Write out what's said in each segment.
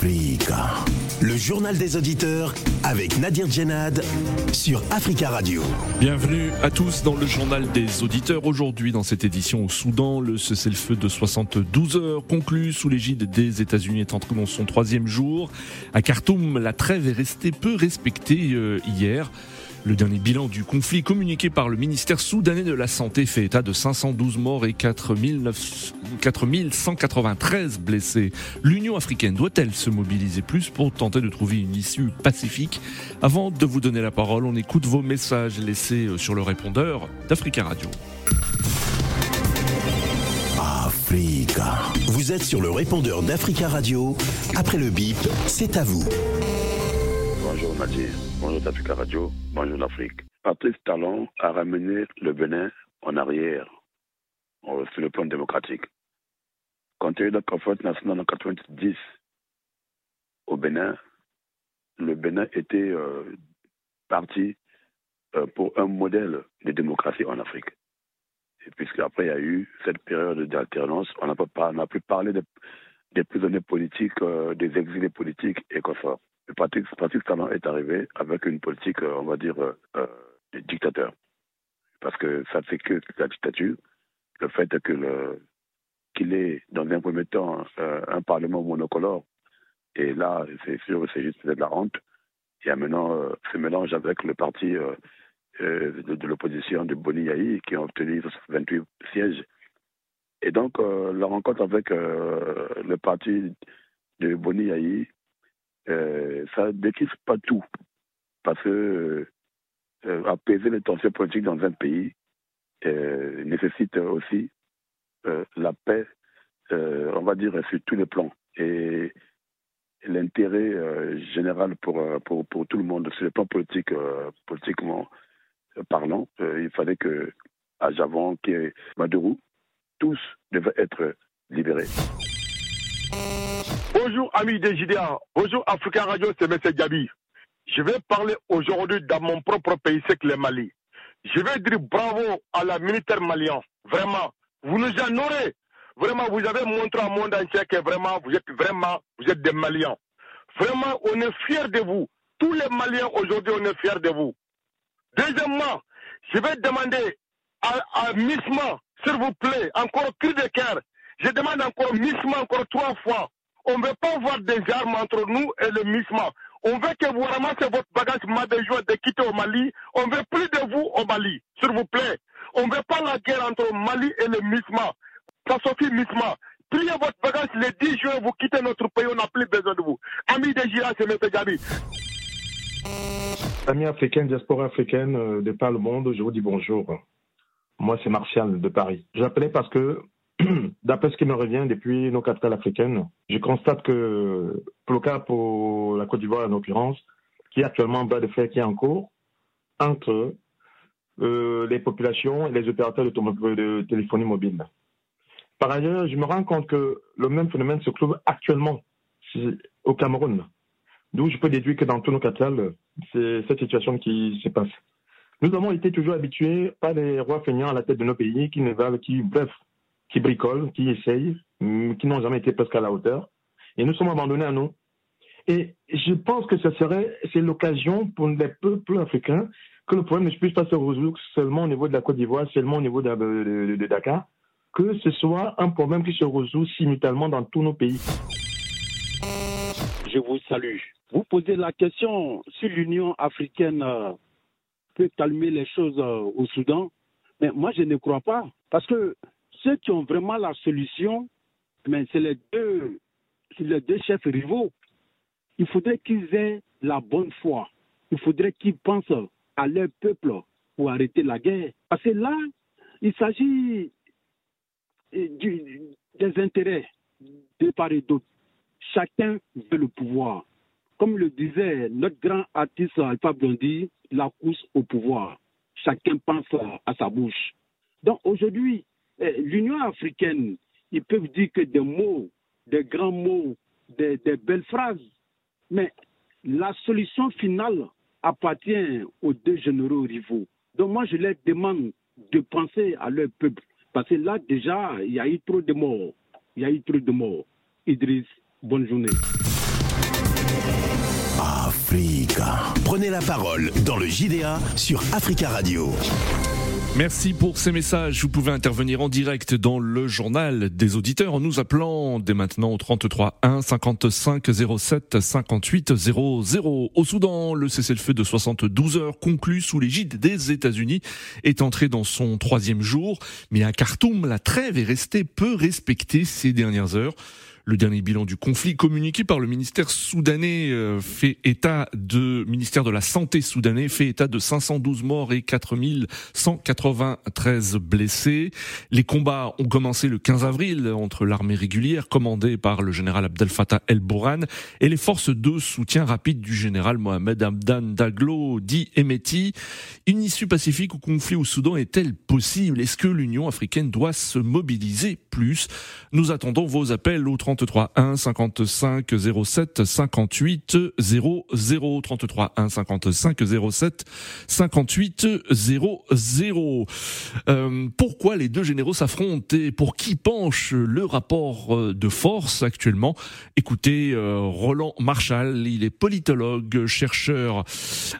Le journal des auditeurs avec Nadir Djenad sur Africa Radio. Bienvenue à tous dans le journal des auditeurs. Aujourd'hui, dans cette édition au Soudan, le cessez-le-feu de 72 heures conclu sous l'égide des États-Unis est entré dans son troisième jour. À Khartoum, la trêve est restée peu respectée euh, hier. Le dernier bilan du conflit communiqué par le ministère soudanais de la Santé fait état de 512 morts et 4193 blessés. L'Union africaine doit-elle se mobiliser plus pour tenter de trouver une issue pacifique? Avant de vous donner la parole, on écoute vos messages laissés sur le répondeur d'Africa Radio. Africa. Vous êtes sur le répondeur d'Africa Radio. Après le bip, c'est à vous. Bonjour Nadir, bonjour d'Africa Radio, bonjour l'Afrique. Patrice Talon a ramené le Bénin en arrière euh, sur le plan démocratique. Quand il y a eu la conférence nationale en 1990 au Bénin, le Bénin était euh, parti euh, pour un modèle de démocratie en Afrique. Et puisqu'après il y a eu cette période d'alternance, on n'a pu parler de- des prisonniers politiques, des exilés politiques et consorts. Et Patrick, Patrick est arrivé avec une politique, euh, on va dire, euh, euh, dictateur. Parce que ça fait que la dictature, le fait que le qu'il ait, dans un premier temps, euh, un parlement monocolore, et là, c'est sûr, c'est juste de la honte. Il y a maintenant ce mélange avec le parti de, de l'opposition de Boni Yahi, qui ont obtenu 28 sièges. Et donc, la rencontre avec le parti de Boni Yahi, euh, ça décrive pas tout. Parce que euh, apaiser les tensions politiques dans un pays euh, nécessite aussi euh, la paix, on va dire, sur tous les plans. Et l'intérêt général pour, pour, pour tout le monde, sur le plan politique, politiquement parlant, il fallait que à Javon, qui est Maduro, tous devaient être libérés. Bonjour amis des JDA, bonjour Africa Radio, c'est M. Gabi. Je vais parler aujourd'hui dans mon propre pays, c'est le Mali. Je vais dire bravo à la militaire malien. Vraiment, vous nous honorez. Vraiment, vous avez montré au monde entier que vraiment, vous êtes vraiment, vous êtes des Maliens. Vraiment, on est fiers de vous. Tous les Maliens aujourd'hui, on est fiers de vous. Deuxièmement, je vais demander à, à Misma, s'il vous plaît, encore cri de cœur. Je demande encore Misma encore trois fois. On ne veut pas voir des armes entre nous et le MISMA. On veut que vous ramassez votre bagage joie de quitter au Mali. On ne veut plus de vous au Mali, s'il vous plaît. On ne veut pas la guerre entre Mali et le MISMA. Ça suffit, MISMA. Pliez votre bagage le 10 juin, vous quittez notre pays, on n'a plus besoin de vous. Amis des Gira, c'est M. Gabi. Amis africains, diaspora africaine euh, de par le monde, je vous dis bonjour. Moi, c'est Martial de Paris. J'appelais parce que, d'après ce qui me revient depuis nos capitales africaines, je constate que, pour le cas pour la Côte d'Ivoire en l'occurrence, qui est actuellement en bas de fer qui est en cours, entre euh, les populations et les opérateurs de, téléphonie mobile. Par ailleurs, je me rends compte que le même phénomène se trouve actuellement au Cameroun. D'où je peux déduire que dans tous nos capitales, c'est cette situation qui se passe. Nous avons été toujours habitués par les rois feignants à la tête de nos pays qui ne valent, qui, bref, qui bricolent, qui essayent, hum, qui n'ont jamais été presque à la hauteur. Et nous sommes abandonnés à nous. Et je pense que serait, c'est l'occasion pour les peuples africains que le problème ne puisse pas se résoudre seulement au niveau de la Côte d'Ivoire, seulement au niveau de- de Dakar, que ce soit un problème qui se résout simultanément dans tous nos pays. je vous salue. Vous posez la question si l'Union africaine euh, peut calmer les choses euh, au Soudan. Mais moi, je ne crois pas. Parce que ceux qui ont vraiment la solution, mais c'est les deux, les deux chefs rivaux. Il faudrait qu'ils aient la bonne foi. Il faudrait qu'ils pensent à leur peuple pour arrêter la guerre. Parce que là, il s'agit du- des intérêts de part et d'autre. Chacun veut le pouvoir. Comme le disait notre grand artiste Alpha Blondy, la course au pouvoir. Chacun pense à sa bouche. Donc aujourd'hui, eh, l'Union africaine, ils peuvent dire que des mots, des grands mots, des, des belles phrases, mais la solution finale appartient aux deux généraux rivaux. Donc moi, je leur demande de penser à leur peuple. Parce que là, déjà, il y a eu trop de morts. Il y a eu trop de morts. Idriss, bonne journée. Africa. Prenez la parole dans le JDA sur Africa Radio. Merci pour ces messages. Vous pouvez intervenir en direct dans le journal des auditeurs en nous appelant dès maintenant au 33 1 55 07 58 00. Au Soudan, le cessez-le-feu de 72 heures conclu sous l'égide des États-Unis est entré dans son troisième jour. Mais à Khartoum, la trêve est restée peu respectée ces dernières heures. Le dernier bilan du conflit communiqué par le ministère soudanais euh, fait état de ministère de la santé soudanais fait état de 512 morts et 4193 blessés. Les combats ont commencé le 15 avril entre l'armée régulière commandée par le général Abdel Fattah el-Bourhan et les forces de soutien rapide du général Mohamed Hamdan Daglo dit Emeti. Une issue pacifique au conflit au Soudan est-elle possible? Est-ce que l'Union africaine doit se mobiliser plus? Nous attendons vos appels au 30 33 1 55 07 58 00 33 1 55 07 58 00. Euh, pourquoi les deux généraux s'affrontent et pour qui penche le rapport euh, de force actuellement? Écoutez euh, Roland Marshall, il est politologue, chercheur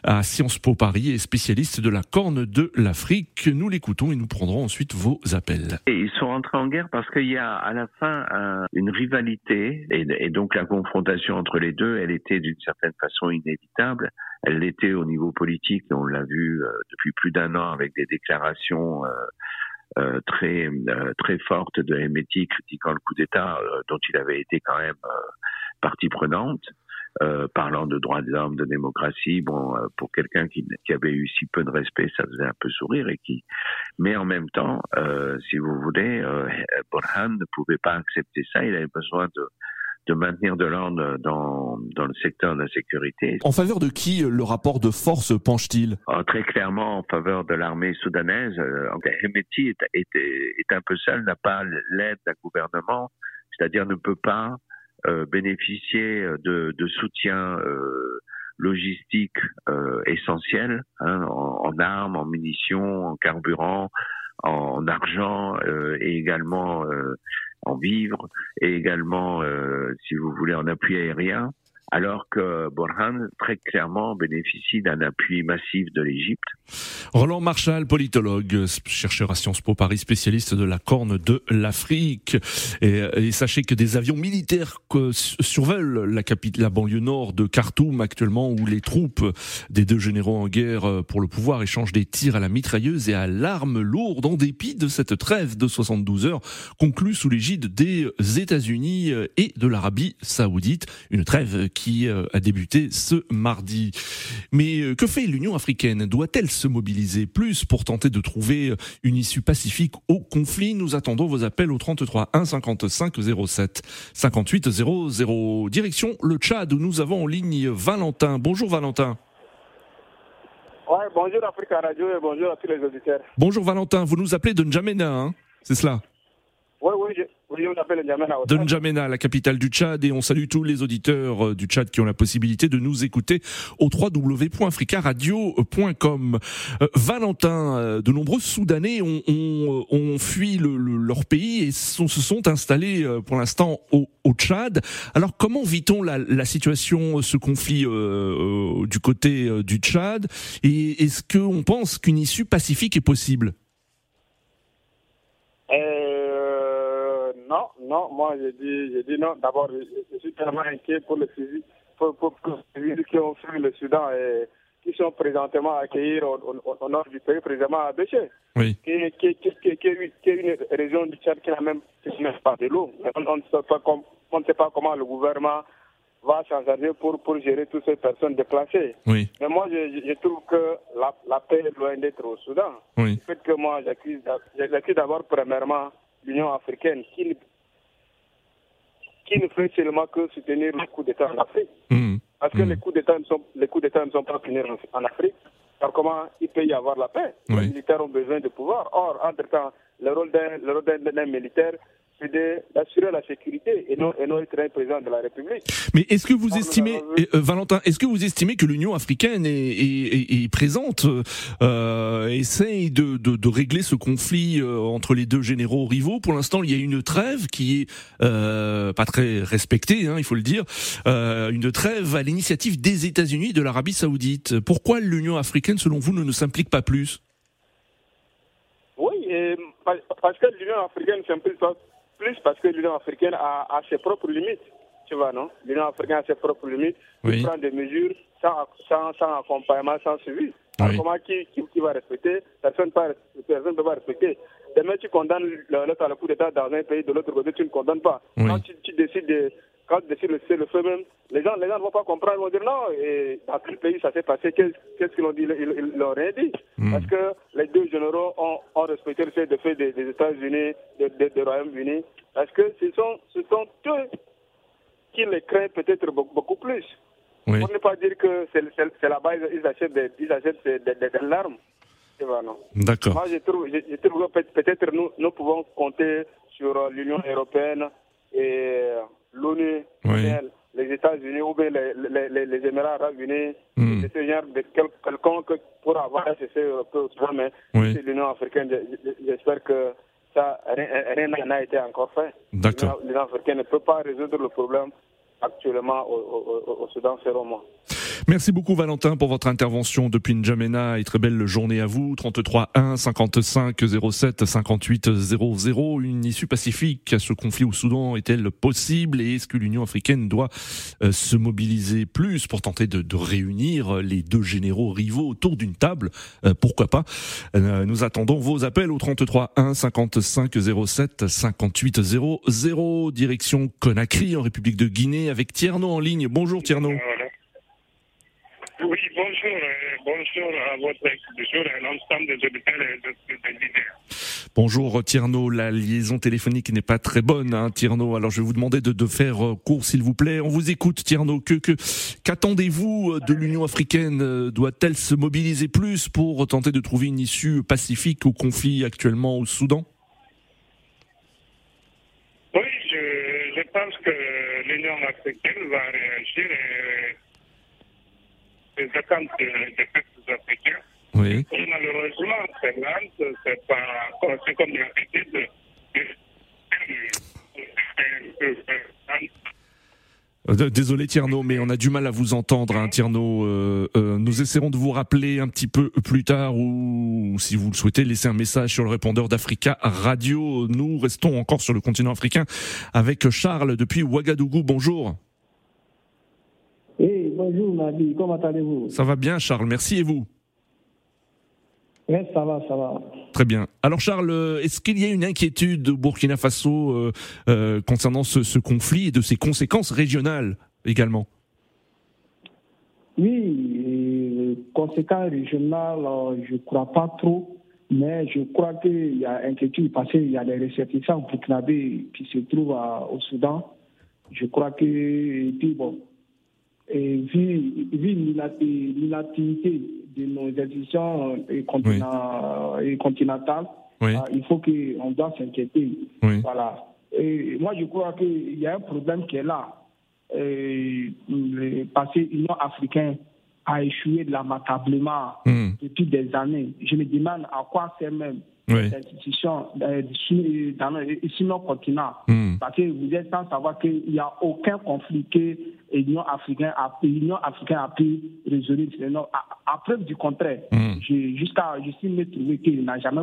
à Sciences Po Paris et spécialiste de la corne de l'Afrique. Nous l'écoutons et nous prendrons ensuite vos appels. Et ils sont entrés en guerre parce qu'il y a à la fin un, une rivalité et, donc la confrontation entre les deux, elle était d'une certaine façon inévitable. Elle l'était au niveau politique, on l'a vu euh, depuis plus d'un an avec des déclarations euh, euh, très très fortes de Hemeti critiquant le coup d'État dont il avait été quand même partie prenante. Parlant de droits de l'homme, de démocratie, bon, pour quelqu'un qui, qui, avait eu si peu de respect, ça faisait un peu sourire et qui, mais en même temps, si vous voulez, Borhan ne pouvait pas accepter ça. Il avait besoin de de maintenir de l'ordre dans, dans le secteur de la sécurité. En faveur de qui le rapport de force penche-t-il? Ah, Très clairement en faveur de l'armée soudanaise. Euh, Hemeti est, est, est, un peu seul, n'a pas l'aide d'un gouvernement, c'est-à-dire ne peut pas euh, bénéficier de, de soutien euh, logistique euh, essentiel hein, en, en, armes, en munitions, en carburant, en argent euh, et également euh, en vivres et également, euh, si vous voulez, en appui aérien alors que Borhan, très clairement, bénéficie d'un appui massif de l'Égypte. Roland Marshall, politologue, chercheur à Sciences Po Paris, spécialiste de la corne de l'Afrique. Et, sachez que des avions militaires survolent la, la banlieue nord de Khartoum actuellement, où les troupes des deux généraux en guerre pour le pouvoir échangent des tirs à la mitrailleuse et à l'arme lourde, en dépit de cette trêve de 72 heures conclue sous l'égide des États-Unis et de l'Arabie saoudite. Une trêve qui euh, a débuté ce mardi. Mais euh, que fait l'Union africaine? Doit-elle se mobiliser plus pour tenter de trouver euh, une issue pacifique au conflit? Nous attendons vos appels au 33 1 55 07 58 00. Direction le Tchad où nous avons en ligne Valentin. Bonjour Valentin. Ouais, bonjour Africa Radio et bonjour à tous les auditeurs. Bonjour Valentin, vous nous appelez de N'Djamena, hein? C'est cela? Oui, oui, De N'Djamena, la capitale du Tchad, et on salue tous les auditeurs euh, du Tchad qui ont la possibilité de nous écouter au www.africaradio.com. Euh, Valentin, euh, de nombreux Soudanais ont, ont, ont fui le, leur pays et sont, se sont installés pour l'instant au, au, Tchad. Alors comment vit-on la, la, situation, ce conflit euh, du côté du Tchad? Et est-ce qu'on pense qu'une issue pacifique est possible? Non, non, moi j'ai dit, j'ai dit non. D'abord, je, suis tellement inquiet pour le civils, pour, pour, civils qui ont fui le Soudan et qui sont présentement accueillis au, au, nord du pays, présentement à Béché, oui. qui, qui, qui, est une région du Tchad qui n'a même, pas de l'eau. On, on, ne sait pas on ne sait pas comment le gouvernement va s'en charger pour, pour gérer toutes ces personnes déplacées. Oui. Mais moi, je, je trouve que la, la paix est loin d'être au Soudan. Oui. Le fait que moi, j'accuse d'abord, premièrement, l'Union africaine qui ne, qui ne fait seulement que soutenir le coup d'État en Afrique. Mmh. Parce que mmh. les coups d'État ne sont, les coups d'État ne sont pas finis en, Afrique. Alors comment il peut y avoir la paix? Oui. Les militaires ont besoin de pouvoir. Or, entre-temps, le rôle d'un militaire, d'assurer la sécurité et non, et non être un président de la République. Mais est-ce que vous estimez, euh, Valentin, est-ce que vous estimez que l'Union africaine est, est, est présente, euh, essaye de, de, de, régler ce conflit euh, entre les deux généraux rivaux? Pour l'instant, il y a une trêve qui est euh, pas très respectée, hein, il faut le dire, euh, une trêve à l'initiative des États-Unis et de l'Arabie Saoudite. Pourquoi l'Union africaine, selon vous, ne, ne s'implique pas plus? Oui, et parce que l'Union africaine s'implique pas plus parce que l'Union africaine a, a, ses propres limites. Tu vois, non? L'Union africaine a ses propres limites. Oui. Il prend des mesures sans, sans, sans accompagnement, sans suivi. Oui. Comment qui, qui, qui, va respecter? Personne ne peut pas respecter. Demain, tu condamnes l'autre à le coup d'État dans un pays, de l'autre côté, tu ne condamnes pas. Oui. Quand tu, tu, décides de. Quand de le feu même, les gens, les gens ne vont pas comprendre, ils vont dire non, et dans quel pays ça s'est passé, qu'est-ce qu'ils ont dit? Ils n'ont rien dit. Mm. Parce que les deux généraux ont, ont respecté le fait de fait des, des États-Unis, des de, de Royaume-Uni, parce que ce sont, ce sont eux qui les craignent peut-être beaucoup, beaucoup plus. Oui. Pour ne pas dire que c'est là-bas, ils achètent des, ils achètent des, des, des larmes. D'accord. Moi, je trouve, je, je trouve que peut-être nous, nous pouvons compter sur l'Union européenne et l'ONU, oui. les États-Unis ou bien les, les, les, Émirats arabes unis, mm. ce genre de quel, quelconque pour avoir un cessez mais oui. l'Union africaine, j'espère que ça, rien n'a été encore fait. L'Union africaine ne peut pas résoudre le problème actuellement au, au, au Soudan, c'est roman. Merci beaucoup Valentin pour votre intervention depuis N'Djamena et très belle journée à vous. 33 1 55 07 58 00. Une issue pacifique à ce conflit au Soudan est-elle possible et est-ce que l'Union africaine doit euh, se mobiliser plus pour tenter de, de, réunir les deux généraux rivaux autour d'une table? Euh, Pourquoi pas? Euh, Nous attendons vos appels au 33 1 55 07 58 00. Direction Conakry en République de Guinée avec Tierno en ligne. Bonjour Tierno. Oui, bonjour, euh, bonjour à votre bonjour à l'ensemble des auditeurs et des leaders. Bonjour Tierno, la liaison téléphonique n'est pas très bonne, hein, Tierno. Alors je vais vous demander de, de faire euh, court, s'il vous plaît. On vous écoute, Tierno. Que qu'attendez-vous euh, de l'Union africaine Doit-elle se mobiliser plus pour tenter de trouver une issue pacifique au conflit actuellement au Soudan? Oui, je, je pense que l'Union africaine va réagir. Et les attentes des peuples africains. Oui. Et malheureusement, c'est lente, c'est pas c'est comme l'habitude. Désolé Tierno, mais on a du mal à vous entendre, hein, Tierno. Euh, euh, nous essaierons de vous rappeler un petit peu plus tard ou, si vous le souhaitez, laisser un message sur le répondeur d'Africa Radio. Nous restons encore sur le continent africain avec Charles depuis Ouagadougou. Bonjour. Bonjour Nabi, comment allez-vous? Ça va bien Charles, merci et vous? Oui, ça va, ça va. Très bien. Alors Charles, est-ce qu'il y a une inquiétude au Burkina Faso euh, euh, concernant ce, ce, conflit et de ses conséquences régionales également? Oui, conséquences régionales, je ne crois pas trop. Mais je crois qu'il y a inquiétude parce qu'il y a des ressortissants burkinabés qui se trouvent à, au Soudan. Je crois que, et puis bon, et vu, vu l'inactivité de nos institutions oui. continentales, oui. euh, il faut qu'on doit s'inquiéter. Oui. Voilà. Et moi, je crois qu'il y a un problème qui est là. Et, parce que l'Union africaine a échoué lamentablement mm. depuis des années. Je me demande à quoi sert même oui. institutions euh, dans, ici nos continents. Mm. Parce que vous êtes sans savoir qu'il n'y a aucun conflit que l'Union africaine a, l'Union africaine a pu résoudre. À, à, preuve du contraire, mm. jusqu'à je me trouvé qu'il n'a jamais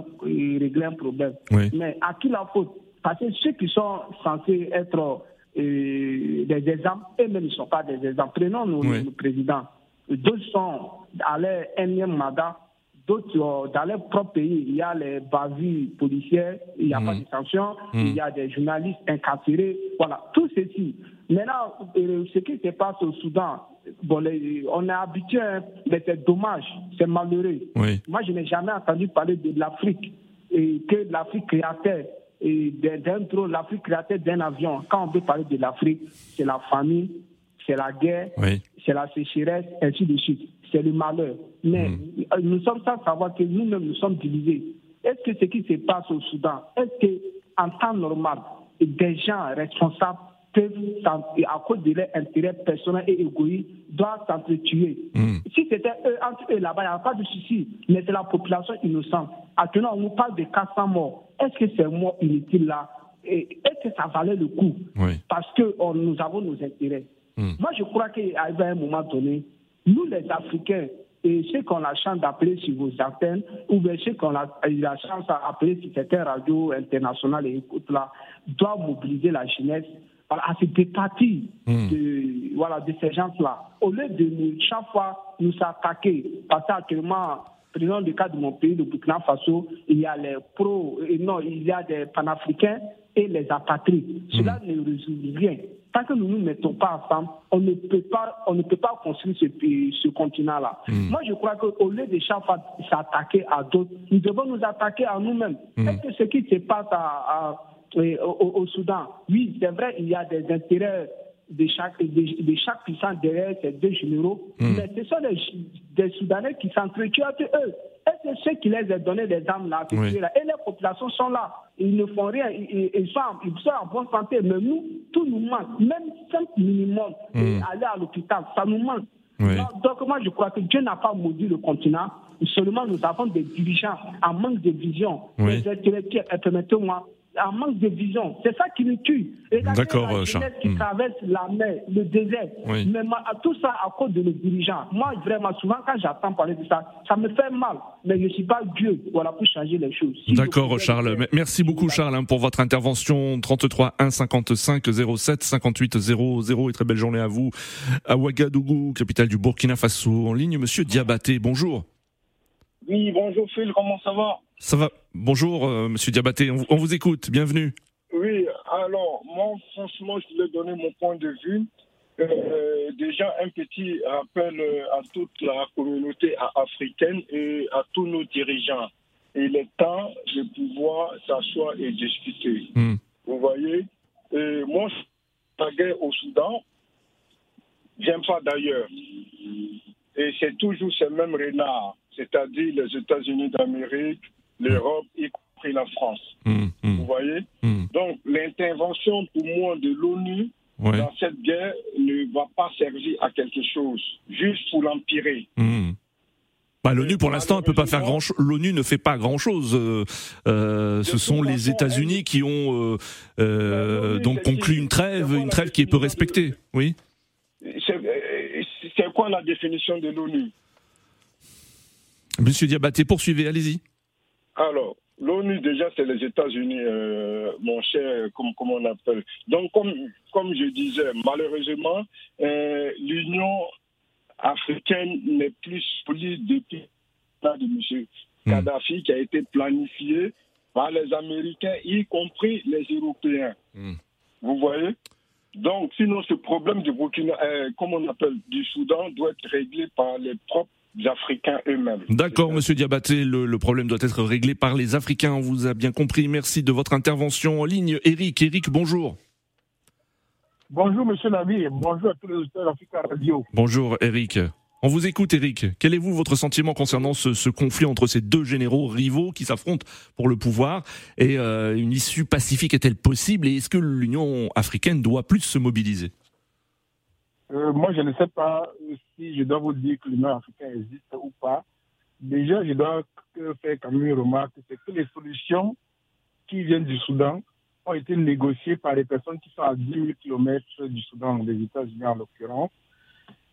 réglé un problème. Oui. Mais à qui la faute? Parce que ceux qui sont censés être euh, des exemples, eux-mêmes ne sont pas des exemples. Prenons nos, oui. nos présidents. D'autres sont à leur énième mandat d'autres, dans leur propre pays, il y a les bavures policières, il n'y a mmh. pas de sanctions, mmh. il y a des journalistes incarcérés, voilà, tout ceci. Maintenant, euh, ce qui se passe au Soudan, bon, les, on est habitué, hein, mais c'est dommage, c'est malheureux. Oui. Moi, je n'ai jamais entendu parler de l'Afrique, et que l'Afrique créatait et d'un drone, l'Afrique créatait d'un avion. Quand on veut parler de l'Afrique, c'est la famine, c'est la guerre, oui. c'est la sécheresse, ainsi de suite. C'est le malheur. Mais mmh. nous sommes sans savoir que nous-mêmes nous sommes divisés. Est-ce que ce qui se passe au Soudan, est-ce que en temps normal, des gens responsables peuvent, à cause de leurs intérêts personnels et égoïstes, doivent s'entretuer? Mm. Si c'était eux, entre eux là-bas, il n'y a pas de souci, mais c'est la population innocente. Actuellement, on nous parle de 400 morts. Est-ce que ces morts inutiles-là, est-ce que ça valait le coup? Parce que nous avons nos intérêts. Mm. Moi, je crois qu'à un moment donné, nous, les Africains, et ceux qu'on a la chance d'appeler sur vos antennes, ou bien ceux qu'on a la chance d'appeler sur certaines radios internationales et écoute là, doivent mobiliser la jeunesse à se départir hmm. de, voilà, de ces gens-là. Au lieu de nous, chaque fois nous attaquer, parce qu'actuellement, prenons le cas de mon pays, le Burkina Faso, il y a les pros, et non, il y a des panafricains et les apatrides. Cela hmm. ne résout rien. Tant que nous ne nous mettons pas ensemble, on ne peut pas, on ne peut pas construire ce, ce continent-là. Hmm. Moi, je crois qu'au lieu de chaque fois s'attaquer à d'autres, nous devons nous attaquer à nous-mêmes. Est-ce que ce qui se passe à au, Soudan. Oui, c'est vrai, il y a des intérêts de chaque, de, chaque puissance derrière ces deux généraux, hmm. mais ce sont des Soudanais qui s'entretuent entre eux. Et c'est ceux qui les ont donné des armes là, Et les populations sont là. Ils ne font rien. Ils, sont, ils sont, en bonne santé. Mais nous, tout nous manque. Même 5 minimum, hmm. aller à l'hôpital, ça nous manque. Donc, moi, je crois que Dieu n'a pas maudit le continent. Seulement, nous avons des dirigeants en manque de vision. Les intellectuels, permettez-moi, un manque de vision. C'est ça qui nous tue. D'accord, jeunesse qui hmm. traverse la mer, le désert. Mais tout ça à cause de nos dirigeants. Moi, vraiment, souvent, quand j'entends parler de ça, ça me fait mal. Mais je ne suis pas Dieu voilà, pour changer les choses. D'accord, Charles. Merci beaucoup, Charles, hein, pour votre intervention. 33 1 55 07 58 00. Et très belle journée à vous. À Ouagadougou, capitale du Burkina Faso. En ligne, monsieur Diabaté. Bonjour. Oui, bonjour Phil, comment ça va? Ça va. Bonjour euh, Monsieur Diabaté, on, vous écoute, bienvenue. Oui, alors moi franchement je voulais donner mon point de vue. Euh, déjà un petit rappel euh, à toute la communauté africaine et à tous nos dirigeants. Il est temps de pouvoir s'asseoir et discuter. Hmm. Vous voyez? Et Moi, la guerre au Soudan, j'aime pas d'ailleurs. Et c'est toujours ces mêmes renards c'est-à-dire les États-Unis d'Amérique, l'Europe, y compris la France. Hum, hum. Vous voyez? Hum. Donc l'intervention pour moi de l'ONU dans cette guerre ne va pas servir à quelque chose, juste pour l'empirer. Bah, L'ONU, pour l'instant, ne peut pas faire grand chose. L'ONU ne fait pas grand chose. Euh, euh, ce sont les États-Unis qui ont euh, donc conclu une trêve, une trêve qui est peu respectée. Oui. C'est quoi la définition de l'ONU? Monsieur Diabaté, poursuivez, allez-y. Alors, l'ONU, déjà, c'est les États-Unis, euh, mon cher, comme, on appelle. Donc, comme, comme je disais, malheureusement, euh, l'Union africaine n'est plus solide depuis de M. Hmm. Kadhafi, qui a été planifié par les Américains, y compris les Européens. Hmm. Vous voyez? Donc, sinon, ce problème du Burkina, euh, comme on appelle, du Soudan, doit être réglé par les propres Africains eux-mêmes. D'accord, Monsieur Diabaté, le, problème doit être réglé par les Africains. On vous a bien compris. Merci de votre intervention en ligne. Eric, Eric, bonjour. Bonjour, Monsieur Navi. Bonjour à tous les auditeurs d'Africa Radio. Bonjour, Eric. On vous écoute, Eric. Quel est vous votre sentiment concernant ce, conflit entre ces deux généraux rivaux qui s'affrontent pour le pouvoir? Et euh, une issue pacifique est-elle possible? Et est-ce que l'Union africaine doit plus se mobiliser? Euh, moi, je ne sais pas si je dois vous dire que l'Union africaine existe ou pas. Déjà, je dois faire quand même une remarque, c'est que les solutions qui viennent du Soudan ont été négociées par les personnes qui sont à 10 000 km du Soudan, des États-Unis en l'occurrence.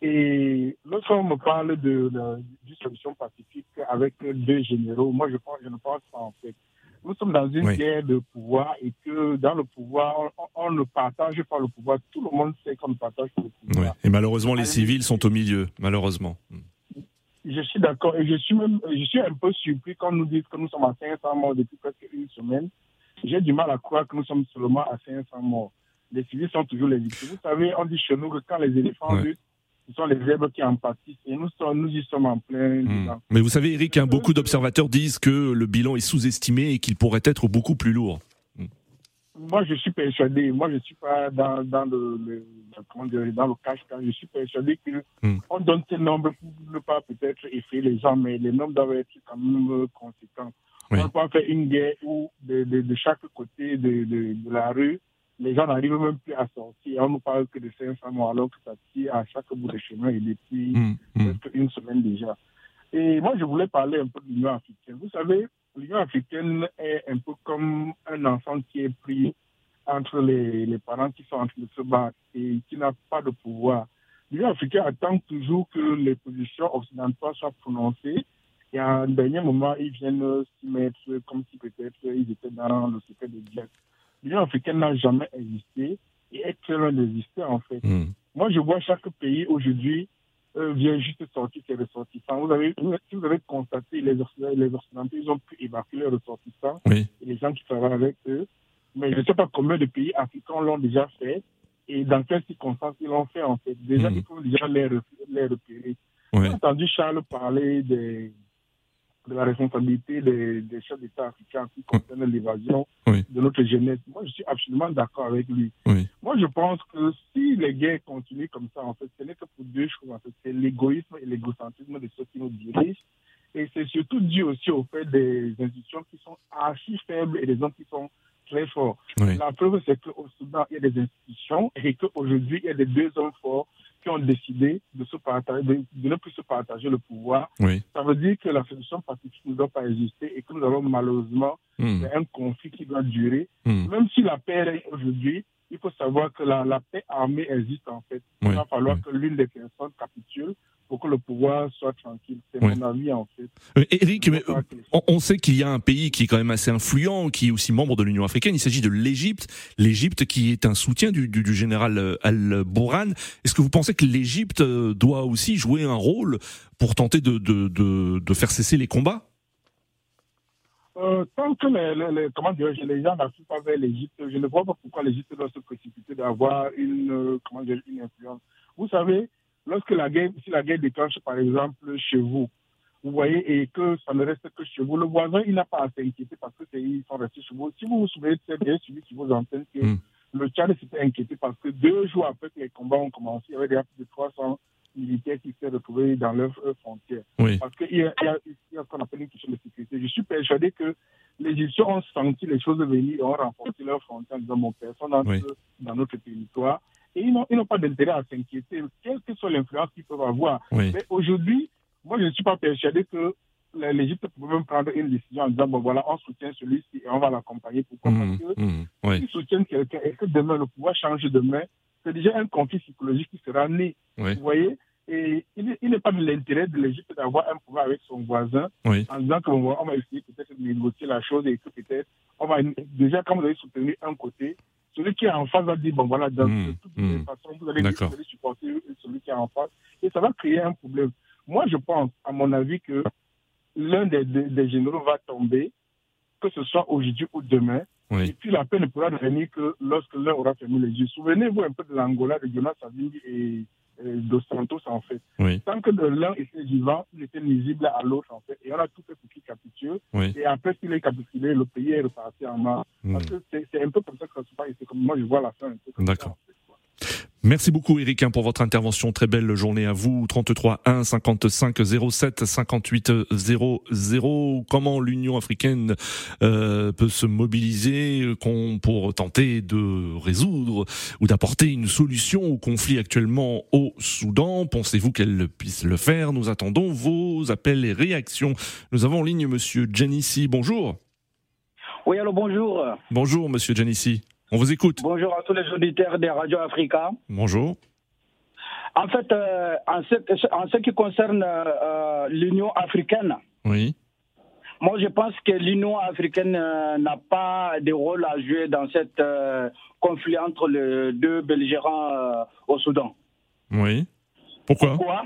Et lorsqu'on me parle de, d'une solution pacifique avec deux généraux, moi je, pense, je ne pense pas en fait. Nous sommes dans une guerre de pouvoir et que dans le pouvoir, on, ne partage pas le pouvoir. Tout le monde sait qu'on ne partage pas le pouvoir. Et malheureusement, les civils sont au milieu, malheureusement. Je suis d'accord et je suis même, je suis un peu surpris quand nous disent que nous sommes à 500 morts depuis presque une semaine. J'ai du mal à croire que nous sommes seulement à 500 morts. Les civils sont toujours les victimes. Vous savez, on dit chez nous que quand les éléphants ce sont les zèbres qui en pâtissent et nous, nous y sommes en plein. Hmm. Mais vous savez, Eric, hein, beaucoup d'observateurs disent que le bilan est sous-estimé et qu'il pourrait être beaucoup plus lourd. Hmm. Moi, je suis persuadé. Moi, je ne suis pas dans, dans le, dans le cache Je suis persuadé qu'on hmm. donne ces nombres pour ne pas peut-être effrayer les gens, mais les nombres doivent être quand même conséquents. On ne peut pas faire une guerre où de, de, chaque côté de, de, la rue, les gens n'arrivent même plus à sortir. On ne parle que de 500 morts alors que ça tire à chaque bout de chemin et depuis hum. presque une semaine déjà. Et moi, je voulais parler un peu de l'Union africaine. Vous savez, l'Union africaine est un peu comme un enfant qui est pris entre les, les parents qui sont en train de se battre et qui n'a pas de pouvoir. L'Union africaine attend toujours que les positions occidentales soient prononcées et à un dernier moment, ils viennent s'y mettre comme si peut-être ils étaient dans le secret de Dieu. L'Union africaine n'a jamais existé et est très loin d'exister en fait. Hum. Moi, je vois chaque pays aujourd'hui euh, vient juste sortir ses ressortissants. Vous avez, si vous avez constaté, les, les Occidentaux, ils ont pu évacuer les ressortissants Oui. et les gens qui travaillent avec eux. Mais je ne sais pas combien de pays africains l'ont déjà fait et dans quelles circonstances ils l'ont fait en fait. Déjà, Mhm. il faut déjà les, les repérer. Ouais. J'ai entendu Charles parler des, de la responsabilité des, des chefs d'État africains qui concernent l'évasion Oui. de notre jeunesse. Moi, je suis absolument d'accord avec lui. Oui. Moi, je pense que si les guerres continuent comme ça, en fait, ce n'est que pour deux choses. En fait. C'est l'égoïsme et l'égocentrisme de ceux qui nous dirigent. Et c'est surtout dû aussi au fait des institutions qui sont archi faibles et des hommes qui sont très forts. Oui. La preuve, c'est qu'au Soudan, il y a des institutions et qu'aujourd'hui, il y a des deux hommes forts qui ont décidé de, se partager, de, de ne plus se partager le pouvoir. Oui. Ça veut dire que la solution pacifique ne doit pas exister et que nous avons malheureusement Hum. un conflit qui doit durer. Hum. Même si la paix règne aujourd'hui, il faut savoir que la, la paix armée existe en fait. Il Oui, va falloir que l'une des personnes capitule pour que le pouvoir soit tranquille. C'est Oui. mon avis en fait. Euh, Eric, mais, on, sait qu'il y a un pays qui est quand même assez influent, qui est aussi membre de l'Union africaine. Il s'agit de l'Égypte. L'Égypte qui est un soutien du, du- du général euh, Al-Bourhan. Est-ce que vous pensez que l'Égypte euh, doit aussi jouer un rôle pour tenter de, de, de, de faire cesser les combats? Euh, tant que les, les, les- comment dirais-je, les gens n'affluent pas vers l'Égypte, je ne vois pas pourquoi l'Égypte doit se précipiter d'avoir une, euh, comment dire, une influence. Vous savez, lorsque la guerre, si la guerre déclenche par exemple chez vous, vous voyez, et que ça ne reste que chez vous, le voisin, il n'a pas à s'inquiéter parce que c'est ils sont restés chez vous. Si vous vous souvenez très bien, suivi sur vos antennes, que Mm. le Tchad s'était inquiété parce que deux jours après que les combats ont commencé, il y avait déjà plus de 300 militaires qui s'étaient retrouvés dans leurs euh, frontières. Oui. Parce qu'il y a, il y a, il y a ce qu'on appelle une question de sécurité. Je suis persuadé que les Égyptiens ont senti les choses venir et ont renforcé leurs frontières en disant personne n'entre Oui. dans notre territoire. Et ils n'ont pas d'intérêt à s'inquiéter, quelle que soit l'influence qu'ils peuvent avoir. Oui. Mais aujourd'hui, moi, je ne suis pas persuadé que l'Égypte pouvait même prendre une décision en disant bon, voilà, on soutient celui-ci et on va l'accompagner. Pourquoi? Hum, Parce que s'ils soutiennent quelqu'un et que demain le pouvoir change de main, c'est déjà un conflit psychologique qui sera né. Vous voyez? Et il n'est- il n'est pas de l'intérêt de l'Égypte d'avoir un pouvoir avec son voisin Oui. en disant qu'on va, on va essayer peut-être de négocier la chose et que peut-être, on va, déjà, quand vous avez soutenu un côté, celui qui est en face va dire, bon voilà, dans Mmh, de toutes les mmh. façons, vous allez, D'accord. vous allez supporter celui qui est en face. Et ça va créer un problème. Moi, je pense, à mon avis, que l'un des, des, des généraux va tomber, que ce soit aujourd'hui ou demain. Oui. Et puis la paix ne pourra revenir que lorsque l'un aura fermé les yeux. Souvenez-vous un peu de l'Angola de Jonas Savimbi et Dos Santos, en fait. Oui. Tant que l'un était vivant, il était nuisible à l'autre, en fait. Et on a tout fait pour qu'il capitule. Oui. Et après qu'il ait capitulé, le pays est reparti en marche. Mmh. Parce que c'est un peu comme ça que ça se passe. Et c'est comme moi, je vois la fin un peu comme ça. D'accord. en fait, quoi. Merci beaucoup Eric hein, pour votre intervention. Très belle journée à vous. 33 1 55 07 58 00. Comment l'Union africaine euh, peut se mobiliser euh, pour tenter de résoudre ou d'apporter une solution au conflit actuellement au Soudan? Pensez-vous qu'elle puisse le faire? Nous attendons vos appels et réactions. Nous avons en ligne Monsieur Janissi. Bonjour. Oui, alors bonjour. Bonjour Monsieur Janissi. On vous écoute. Bonjour à tous les auditeurs des radios Africa. Bonjour. En fait, euh, en, ce, en, ce, qui concerne euh, l'Union africaine, Oui. moi je pense que l'Union africaine euh, n'a pas de rôle à jouer dans cet euh, conflit entre les deux belligérants euh, au Soudan. Oui. Pourquoi? Pourquoi?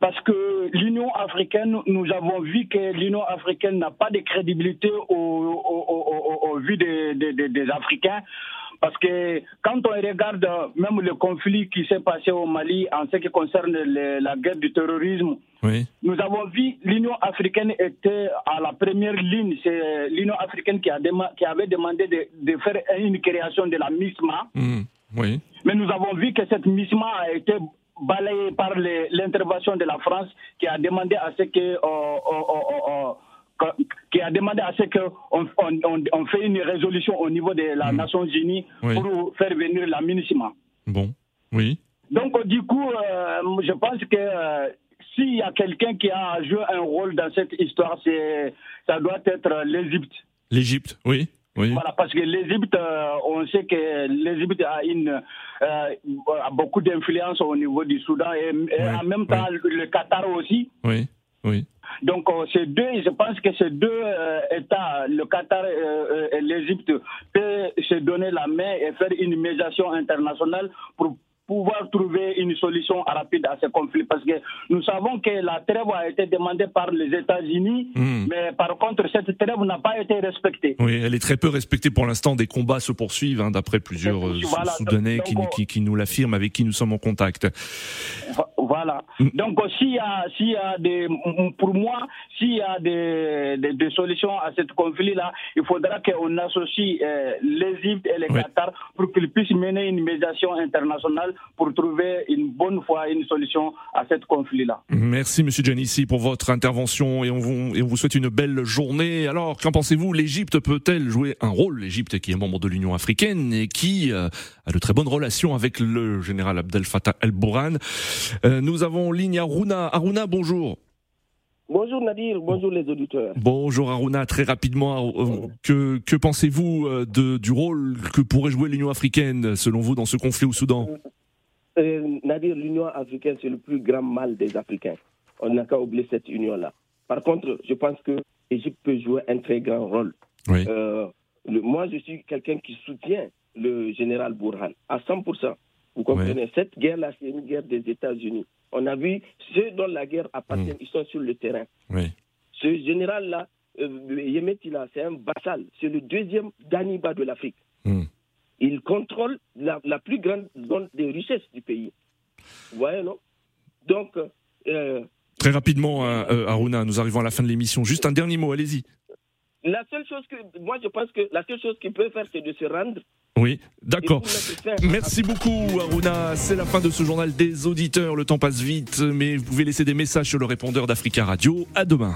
Parce que l'Union africaine, nous avons vu que l'Union africaine n'a pas de crédibilité au, au, au, au vu des, des, des, Africains. Parce que quand on regarde même le conflit qui s'est passé au Mali en ce qui concerne la guerre du terrorisme, oui. nous avons vu l'Union africaine était à la première ligne. C'est l'Union africaine qui, a qui, avait demandé de, de, faire une création de la MISMA. Mmh, oui. Mais nous avons vu que cette MISMA a été balayé par l'intervention de la France qui a demandé à ce que, euh, euh, euh, qui a demandé à ce qu'on on, on, fait une résolution au niveau de la mmh. Nations Unies pour faire venir la MINUSMA. Bon, oui. Donc, du coup, euh, je pense que euh, s'il y a quelqu'un qui a joué un rôle dans cette histoire, ça doit être l'Égypte. L'Égypte, oui. Oui. Voilà, parce que l'Égypte, euh, on sait que l'Égypte a, une, a beaucoup d'influence au niveau du Soudan et, en même temps le Qatar aussi. Oui, oui. Donc, ces deux, je pense que ces deux États, le Qatar et l'Égypte, peuvent se donner la main et faire une médiation internationale pour pouvoir trouver une solution rapide à ce conflit parce que nous savons que la trêve a été demandée par les États-Unis, hmm. mais par contre cette trêve n'a pas été respectée. Oui, elle est très peu respectée pour l'instant. Des combats se poursuivent, hein, d'après plusieurs euh, Soudanais qui, qui, qui, nous l'affirment, avec qui nous sommes en contact. Voilà. Hmm. Donc s'il y a, s'il y a des, pour moi, s'il y a des, des, solutions à ce conflit-là, il faudra qu'on associe euh, l'Égypte et le Qatar pour qu'ils puissent mener une médiation internationale pour trouver une bonne fois une solution à ce conflit-là. Merci Monsieur Janissi pour votre intervention et on, vous, et on vous souhaite une belle journée. Alors, qu'en pensez-vous? L'Égypte peut-elle jouer un rôle? L'Égypte qui est membre de l'Union africaine et qui euh, a de très bonnes relations avec le général Abdel Fattah el-Bourhan. Euh, nous avons en ligne Aruna. Aruna, bonjour. Bonjour Nadir, bonjour les auditeurs. Bonjour Aruna, très rapidement, euh, que, que pensez-vous du rôle que pourrait jouer l'Union africaine selon vous dans ce conflit au Soudan? Euh, Nadir, l'Union africaine, c'est le plus grand mal des Africains. On n'a qu'à oublier cette union-là. Par contre, je pense que l'Égypte peut jouer un très grand rôle. Euh, moi, je suis quelqu'un qui soutient le général Bourhan à 100%. Vous comprenez? Cette guerre-là, c'est une guerre des États-Unis. On a vu ceux dont la guerre appartient, mm. ils sont sur le terrain. Ce général-là, euh, c'est un vassal. C'est le deuxième d'Aniba de l'Afrique. Mm il contrôle la, plus grande zone des richesses du pays. Vous voyez, non? Donc. Euh, Très rapidement, euh, euh, Aruna, nous arrivons à la fin de l'émission. Juste un dernier mot, allez-y. La seule chose que. Moi, je pense que la seule chose qu'il peut faire, c'est de se rendre. Oui, d'accord. Merci beaucoup, Aruna. C'est la fin de ce journal des auditeurs. Le temps passe vite, mais vous pouvez laisser des messages sur le répondeur d'Africa Radio. À demain.